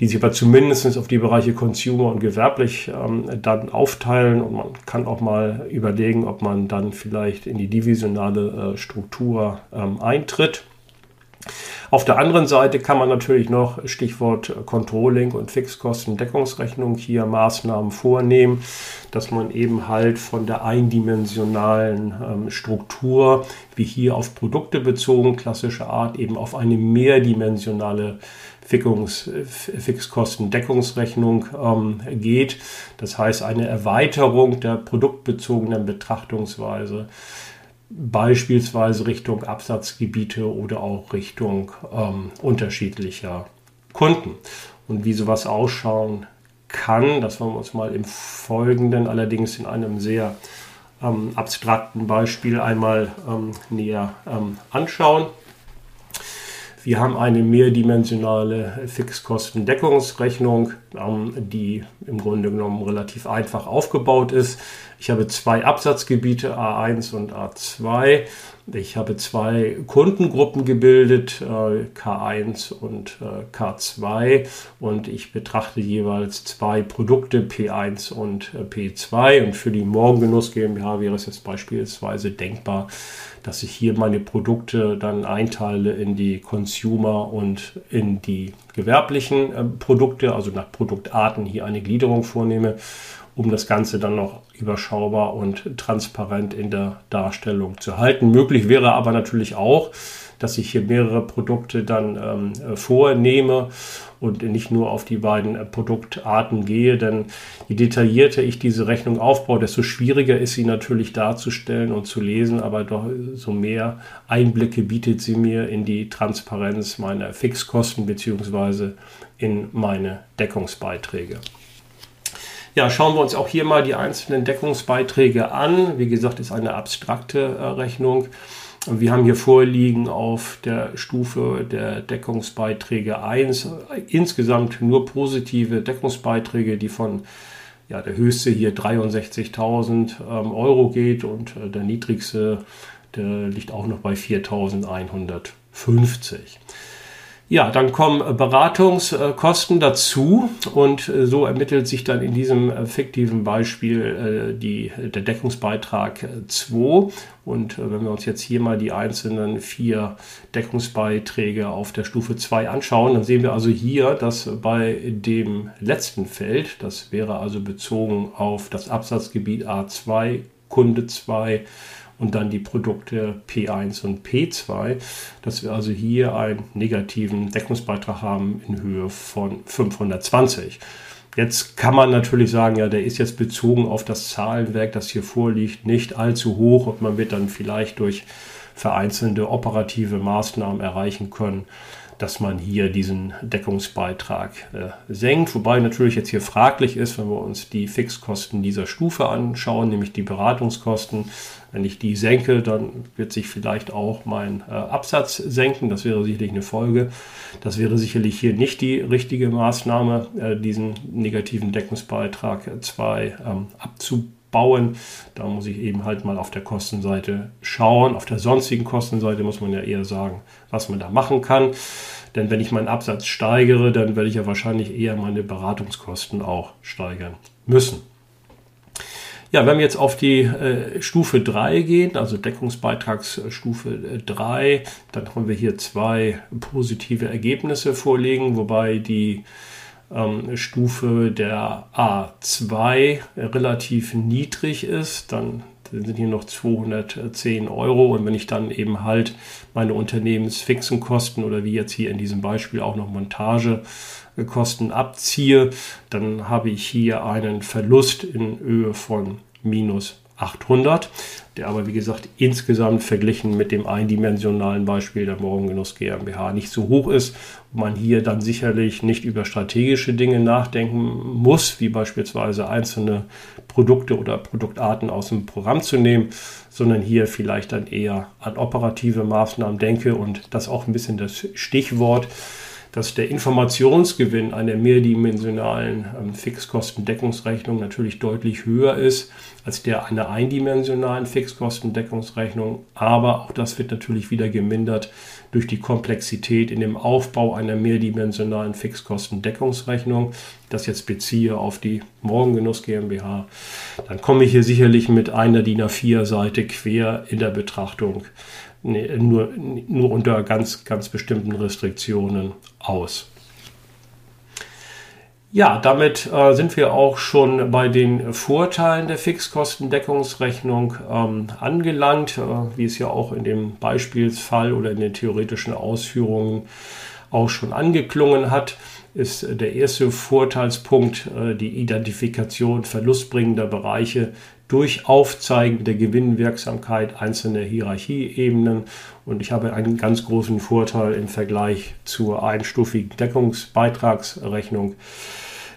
S1: die sich aber zumindest auf die Bereiche Consumer und gewerblich ähm, dann aufteilen und man kann auch mal überlegen, ob man dann vielleicht in die divisionale äh, Struktur ähm, eintritt. Auf der anderen Seite kann man natürlich noch Stichwort Controlling und Fixkostendeckungsrechnung hier Maßnahmen vornehmen, dass man eben halt von der eindimensionalen ähm, Struktur, wie hier auf Produkte bezogen, klassische Art, eben auf eine mehrdimensionale Fixkostendeckungsrechnung ähm, geht. Das heißt eine Erweiterung der produktbezogenen Betrachtungsweise beispielsweise Richtung Absatzgebiete oder auch Richtung ähm, unterschiedlicher Kunden. Und wie sowas ausschauen kann, das wollen wir uns mal im Folgenden allerdings in einem sehr ähm, abstrakten Beispiel einmal ähm, näher ähm, anschauen. Wir haben eine mehrdimensionale Fixkostendeckungsrechnung, ähm, die im Grunde genommen relativ einfach aufgebaut ist. Ich habe zwei Absatzgebiete A1 und A2 ich habe zwei Kundengruppen gebildet, äh, K1 und äh, K2, und ich betrachte jeweils zwei Produkte, P1 und äh, P2. Und für die Morgengenuss GmbH wäre es jetzt beispielsweise denkbar, dass ich hier meine Produkte dann einteile in die Consumer und in die gewerblichen Produkte, also nach Produktarten hier eine Gliederung vornehme um das Ganze dann noch überschaubar und transparent in der Darstellung zu halten. Möglich wäre aber natürlich auch, dass ich hier mehrere Produkte dann ähm, vornehme und nicht nur auf die beiden äh, Produktarten gehe, denn je detaillierter ich diese Rechnung aufbaue, desto schwieriger ist sie natürlich darzustellen und zu lesen, aber doch so mehr Einblicke bietet sie mir in die Transparenz meiner Fixkosten bzw. in meine Deckungsbeiträge. Ja, schauen wir uns auch hier mal die einzelnen Deckungsbeiträge an. Wie gesagt, ist eine abstrakte äh, Rechnung. Wir haben hier vorliegen auf der Stufe der Deckungsbeiträge 1 äh, insgesamt nur positive Deckungsbeiträge, die von ja, der höchste hier 63.000 ähm, Euro geht und äh, der niedrigste der liegt auch noch bei 4.150. Ja, dann kommen Beratungskosten dazu und äh, so ermittelt sich dann in diesem äh, fiktiven Beispiel äh, die, der Deckungsbeitrag 2. Und wenn wir uns jetzt hier mal die einzelnen vier Deckungsbeiträge auf der Stufe 2 anschauen, dann sehen wir also hier, dass bei dem letzten Feld, das wäre also bezogen auf das Absatzgebiet A2, Kunde 2, und dann die Produkte P1 und P2, dass wir also hier einen negativen Deckungsbeitrag haben in Höhe von 520. Jetzt kann man natürlich sagen, ja, der ist jetzt bezogen auf das Zahlenwerk, das hier vorliegt, nicht allzu hoch und man wird dann vielleicht durch vereinzelte operative Maßnahmen erreichen können, dass man hier diesen Deckungsbeitrag äh, senkt. Wobei natürlich jetzt hier fraglich ist, wenn wir uns die Fixkosten dieser Stufe anschauen, nämlich die Beratungskosten. Wenn ich die senke, dann wird sich vielleicht auch mein äh, Absatz senken. Das wäre sicherlich eine Folge. Das wäre sicherlich hier nicht die richtige Maßnahme, äh, diesen negativen Deckungsbeitrag 2 ähm, abzubauen bauen. Da muss ich eben halt mal auf der Kostenseite schauen. Auf der sonstigen Kostenseite muss man ja eher sagen, was man da machen kann. Denn wenn ich meinen Absatz steigere, dann werde ich ja wahrscheinlich eher meine Beratungskosten auch steigern müssen. Ja, wenn wir jetzt auf die äh, Stufe 3 gehen, also Deckungsbeitragsstufe 3, äh, dann haben wir hier zwei positive Ergebnisse vorliegen, wobei die ähm, Stufe der A2 relativ niedrig ist, dann sind hier noch 210 Euro. Und wenn ich dann eben halt meine unternehmensfixen Kosten oder wie jetzt hier in diesem Beispiel auch noch Montagekosten abziehe, dann habe ich hier einen Verlust in Höhe von minus 800, der aber wie gesagt insgesamt verglichen mit dem eindimensionalen Beispiel der Morgengenuss GmbH nicht so hoch ist man hier dann sicherlich nicht über strategische Dinge nachdenken muss, wie beispielsweise einzelne Produkte oder Produktarten aus dem Programm zu nehmen, sondern hier vielleicht dann eher an operative Maßnahmen denke und das auch ein bisschen das Stichwort dass der Informationsgewinn einer mehrdimensionalen ähm, Fixkostendeckungsrechnung natürlich deutlich höher ist als der einer eindimensionalen Fixkostendeckungsrechnung. Aber auch das wird natürlich wieder gemindert durch die Komplexität in dem Aufbau einer mehrdimensionalen Fixkostendeckungsrechnung. Das jetzt beziehe auf die Morgengenuss GmbH. Dann komme ich hier sicherlich mit einer DIN A4-Seite quer in der Betrachtung nur, nur unter ganz, ganz bestimmten Restriktionen aus. Ja, damit äh, sind wir auch schon bei den Vorteilen der Fixkostendeckungsrechnung ähm, angelangt, äh, wie es ja auch in dem Beispielsfall oder in den theoretischen Ausführungen auch schon angeklungen hat, ist der erste Vorteilspunkt äh, die Identifikation verlustbringender Bereiche durch Aufzeigen der Gewinnwirksamkeit einzelner Hierarchieebenen. Und ich habe einen ganz großen Vorteil im Vergleich zur einstufigen Deckungsbeitragsrechnung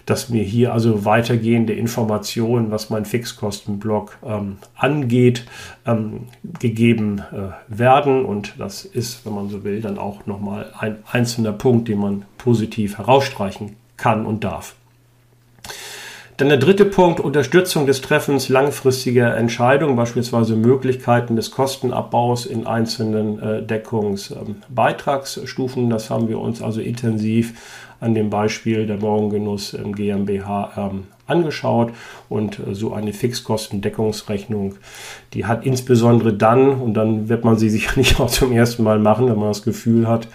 S1: dass mir hier also weitergehende Informationen, was mein Fixkostenblock ähm, angeht, ähm, gegeben äh, werden. Und das ist, wenn man so will, dann auch nochmal ein einzelner Punkt, den man positiv herausstreichen kann und darf. Dann der dritte Punkt, Unterstützung des Treffens langfristiger Entscheidungen, beispielsweise Möglichkeiten des Kostenabbaus in einzelnen äh, Deckungsbeitragsstufen. Ähm, das haben wir uns also intensiv an dem Beispiel der Morgengenuss im GmbH ähm, angeschaut und äh, so eine Fixkostendeckungsrechnung, die hat insbesondere dann, und dann wird man sie *laughs* sicherlich auch zum ersten Mal machen, wenn man das Gefühl hat,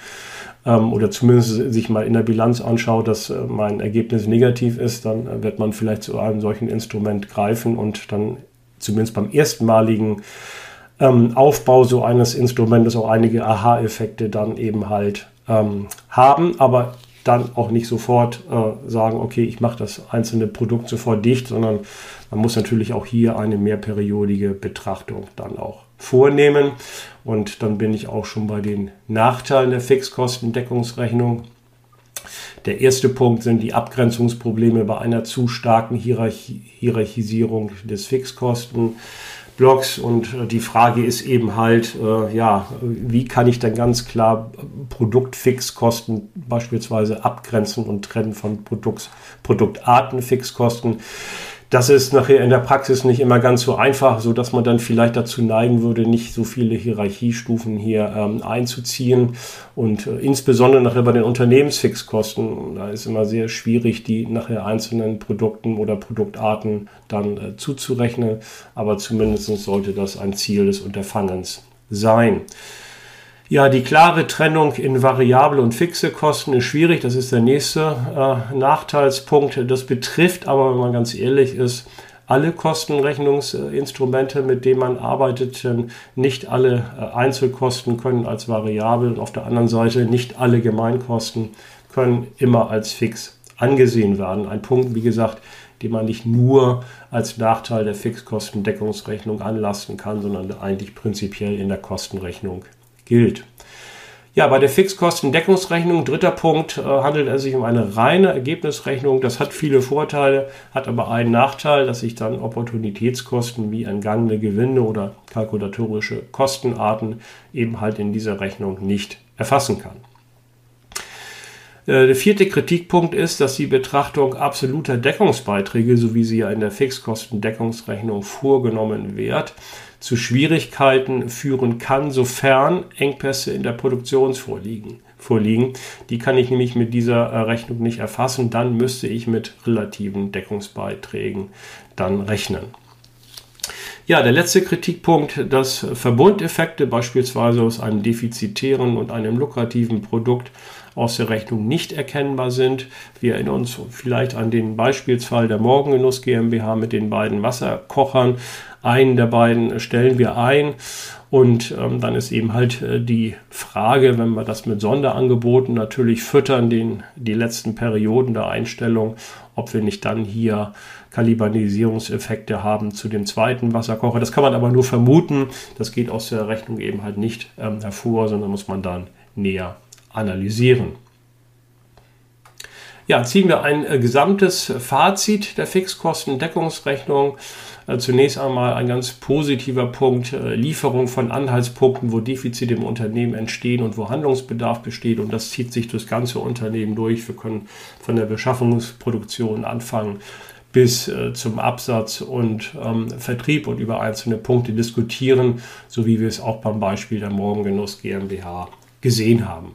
S1: ähm, oder zumindest sich mal in der Bilanz anschaut, dass äh, mein Ergebnis negativ ist, dann äh, wird man vielleicht zu einem solchen Instrument greifen und dann zumindest beim erstmaligen ähm, Aufbau so eines Instrumentes auch einige Aha-Effekte dann eben halt ähm, haben. Aber dann auch nicht sofort äh, sagen, okay, ich mache das einzelne Produkt sofort dicht, sondern man muss natürlich auch hier eine mehrperiodige Betrachtung dann auch vornehmen. Und dann bin ich auch schon bei den Nachteilen der Fixkostendeckungsrechnung. Der erste Punkt sind die Abgrenzungsprobleme bei einer zu starken Hierarchi Hierarchisierung des Fixkosten. Blogs und äh, die Frage ist eben halt, äh, ja, wie kann ich dann ganz klar Produktfixkosten beispielsweise abgrenzen und trennen von Produkt, Produktartenfixkosten. Das ist nachher in der Praxis nicht immer ganz so einfach, so dass man dann vielleicht dazu neigen würde, nicht so viele Hierarchiestufen hier ähm, einzuziehen. Und äh, insbesondere nachher bei den Unternehmensfixkosten, da ist immer sehr schwierig, die nachher einzelnen Produkten oder Produktarten dann äh, zuzurechnen. Aber zumindest sollte das ein Ziel des Unterfangens sein. Ja, die klare Trennung in variable und fixe Kosten ist schwierig. Das ist der nächste äh, Nachteilspunkt. Das betrifft aber, wenn man ganz ehrlich ist, alle Kostenrechnungsinstrumente, mit denen man arbeitet. Nicht alle äh, Einzelkosten können als variabel und auf der anderen Seite nicht alle Gemeinkosten können immer als fix angesehen werden. Ein Punkt, wie gesagt, den man nicht nur als Nachteil der Fixkostendeckungsrechnung anlasten kann, sondern eigentlich prinzipiell in der Kostenrechnung gilt. Ja, bei der Fixkostendeckungsrechnung, dritter Punkt, äh, handelt es sich um eine reine Ergebnisrechnung. Das hat viele Vorteile, hat aber einen Nachteil, dass ich dann Opportunitätskosten wie entgangene Gewinne oder kalkulatorische Kostenarten eben halt in dieser Rechnung nicht erfassen kann. Äh, der vierte Kritikpunkt ist, dass die Betrachtung absoluter Deckungsbeiträge, so wie sie ja in der Fixkostendeckungsrechnung vorgenommen wird, zu Schwierigkeiten führen kann, sofern Engpässe in der Produktion vorliegen. vorliegen. Die kann ich nämlich mit dieser äh, Rechnung nicht erfassen. Dann müsste ich mit relativen Deckungsbeiträgen dann rechnen. Ja, der letzte Kritikpunkt, dass Verbundeffekte beispielsweise aus einem defizitären und einem lukrativen Produkt aus der Rechnung nicht erkennbar sind. Wir erinnern uns vielleicht an den Beispielsfall der Morgengenuss GmbH mit den beiden Wasserkochern. Einen der beiden stellen wir ein und ähm, dann ist eben halt äh, die Frage, wenn wir das mit Sonderangeboten natürlich füttern, den, die letzten Perioden der Einstellung, ob wir nicht dann hier Kalibanisierungseffekte haben zu dem zweiten Wasserkocher. Das kann man aber nur vermuten. Das geht aus der Rechnung eben halt nicht ähm, hervor, sondern muss man dann näher analysieren. Ja, ziehen wir ein äh, gesamtes Fazit der Fixkostendeckungsrechnung. Äh, zunächst einmal ein ganz positiver Punkt, äh, Lieferung von Anhaltspunkten, wo Defizite im Unternehmen entstehen und wo Handlungsbedarf besteht. Und das zieht sich durchs ganze Unternehmen durch. Wir können von der Beschaffungsproduktion anfangen bis äh, zum Absatz und ähm, Vertrieb und über einzelne Punkte diskutieren, so wie wir es auch beim Beispiel der Morgengenuss GmbH gesehen haben.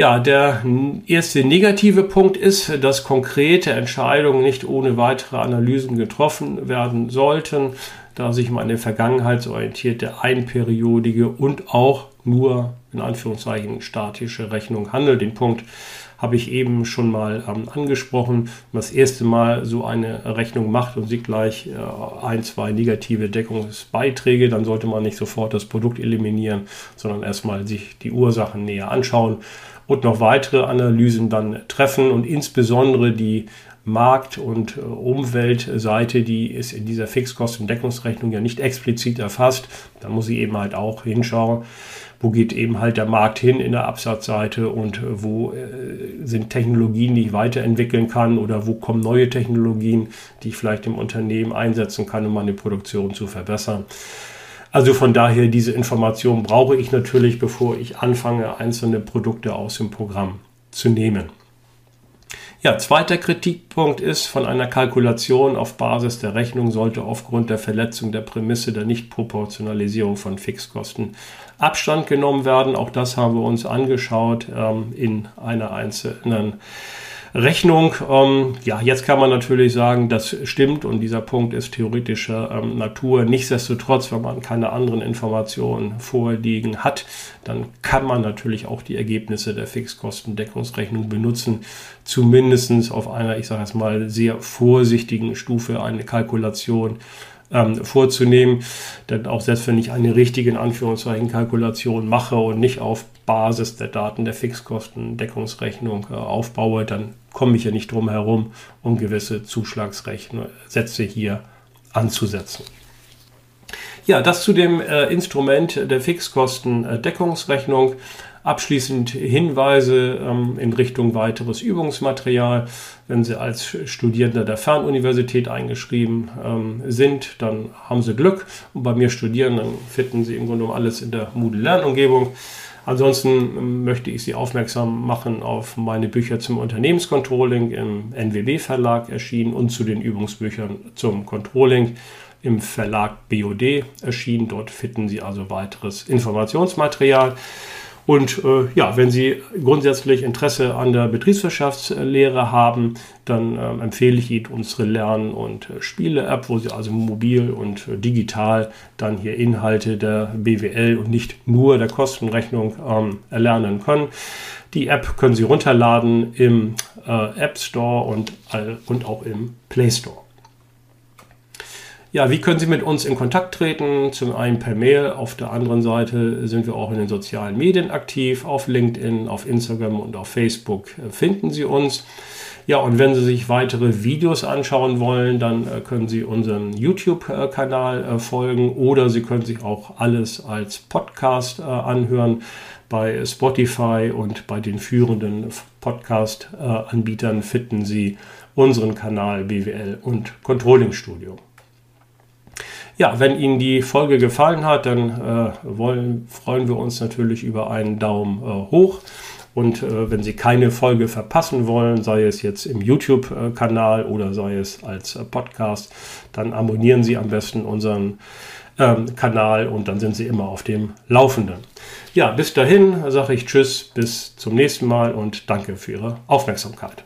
S1: Ja, der erste negative Punkt ist, dass konkrete Entscheidungen nicht ohne weitere Analysen getroffen werden sollten, da sich um eine vergangenheitsorientierte, einperiodige und auch nur in Anführungszeichen statische Rechnung handelt. Den Punkt habe ich eben schon mal ähm, angesprochen. Wenn man das erste Mal so eine Rechnung macht und sieht gleich äh, ein, zwei negative Deckungsbeiträge, dann sollte man nicht sofort das Produkt eliminieren, sondern erstmal sich die Ursachen näher anschauen und noch weitere Analysen dann treffen und insbesondere die Markt- und äh, Umweltseite, die ist in dieser Fixkostendeckungsrechnung ja nicht explizit erfasst. Da muss ich eben halt auch hinschauen, wo geht eben halt der Markt hin in der Absatzseite und äh, wo äh, sind Technologien, die ich weiterentwickeln kann oder wo kommen neue Technologien, die ich vielleicht im Unternehmen einsetzen kann, um meine Produktion zu verbessern. Also von daher, diese Information brauche ich natürlich, bevor ich anfange, einzelne Produkte aus dem Programm zu nehmen. Ja, zweiter Kritikpunkt ist, von einer Kalkulation auf Basis der Rechnung sollte aufgrund der Verletzung der Prämisse der Nichtproportionalisierung von Fixkosten Abstand genommen werden. Auch das haben wir uns angeschaut ähm, in einer einzelnen Rechnung. Ähm, ja, jetzt kann man natürlich sagen, das stimmt und dieser Punkt ist theoretischer ähm, Natur. Nichtsdestotrotz, wenn man keine anderen Informationen vorliegen hat, dann kann man natürlich auch die Ergebnisse der Fixkostendeckungsrechnung benutzen, zumindest auf einer, ich sage jetzt mal, sehr vorsichtigen Stufe eine Kalkulation ähm, vorzunehmen. Denn auch selbst wenn ich eine richtige in Anführungszeichen Kalkulation mache und nicht auf Basis der Daten der Fixkostendeckungsrechnung äh, aufbaue, dann komme ich ja nicht drum herum, um gewisse Zuschlagssätze hier anzusetzen. Ja, das zu dem äh, Instrument der Fixkostendeckungsrechnung. Abschließend Hinweise ähm, in Richtung weiteres Übungsmaterial. Wenn Sie als Studierender der Fernuniversität eingeschrieben ähm, sind, dann haben Sie Glück. Und bei mir studieren, dann finden Sie im Grunde genommen alles in der Moodle-Lernumgebung. Ansonsten möchte ich Sie aufmerksam machen auf meine Bücher zum Unternehmenscontrolling im NWB Verlag erschienen und zu den Übungsbüchern zum Controlling im Verlag BOD erschienen. Dort finden Sie also weiteres Informationsmaterial. Und äh, ja, wenn Sie grundsätzlich Interesse an der Betriebswirtschaftslehre haben, dann äh, empfehle ich Ihnen unsere Lern- und äh, Spiele-App, wo Sie also mobil und äh, digital dann hier Inhalte der BWL und nicht nur der Kostenrechnung ähm, erlernen können. Die App können Sie runterladen im äh, App Store und, und auch im Play Store. Ja, wie können Sie mit uns in Kontakt treten? Zum einen per Mail, auf der anderen Seite sind wir auch in den sozialen Medien aktiv. Auf LinkedIn, auf Instagram und auf Facebook äh, finden Sie uns. Ja, und wenn Sie sich weitere Videos anschauen wollen, dann äh, können Sie unseren YouTube-Kanal äh, folgen oder Sie können sich auch alles als Podcast anhören. Bei Spotify und bei den führenden Podcast-Anbietern finden Sie unseren Kanal BWL und Controlling Studio. Ja, wenn Ihnen die Folge gefallen hat, dann äh, wollen, freuen wir uns natürlich über einen Daumen äh, hoch. Und äh, wenn Sie keine Folge verpassen wollen, sei es jetzt im YouTube-Kanal oder sei es als äh, Podcast, dann abonnieren Sie am besten unseren ähm, Kanal und dann sind Sie immer auf dem Laufenden. Ja, bis dahin sage ich Tschüss, bis zum nächsten Mal und danke für Ihre Aufmerksamkeit.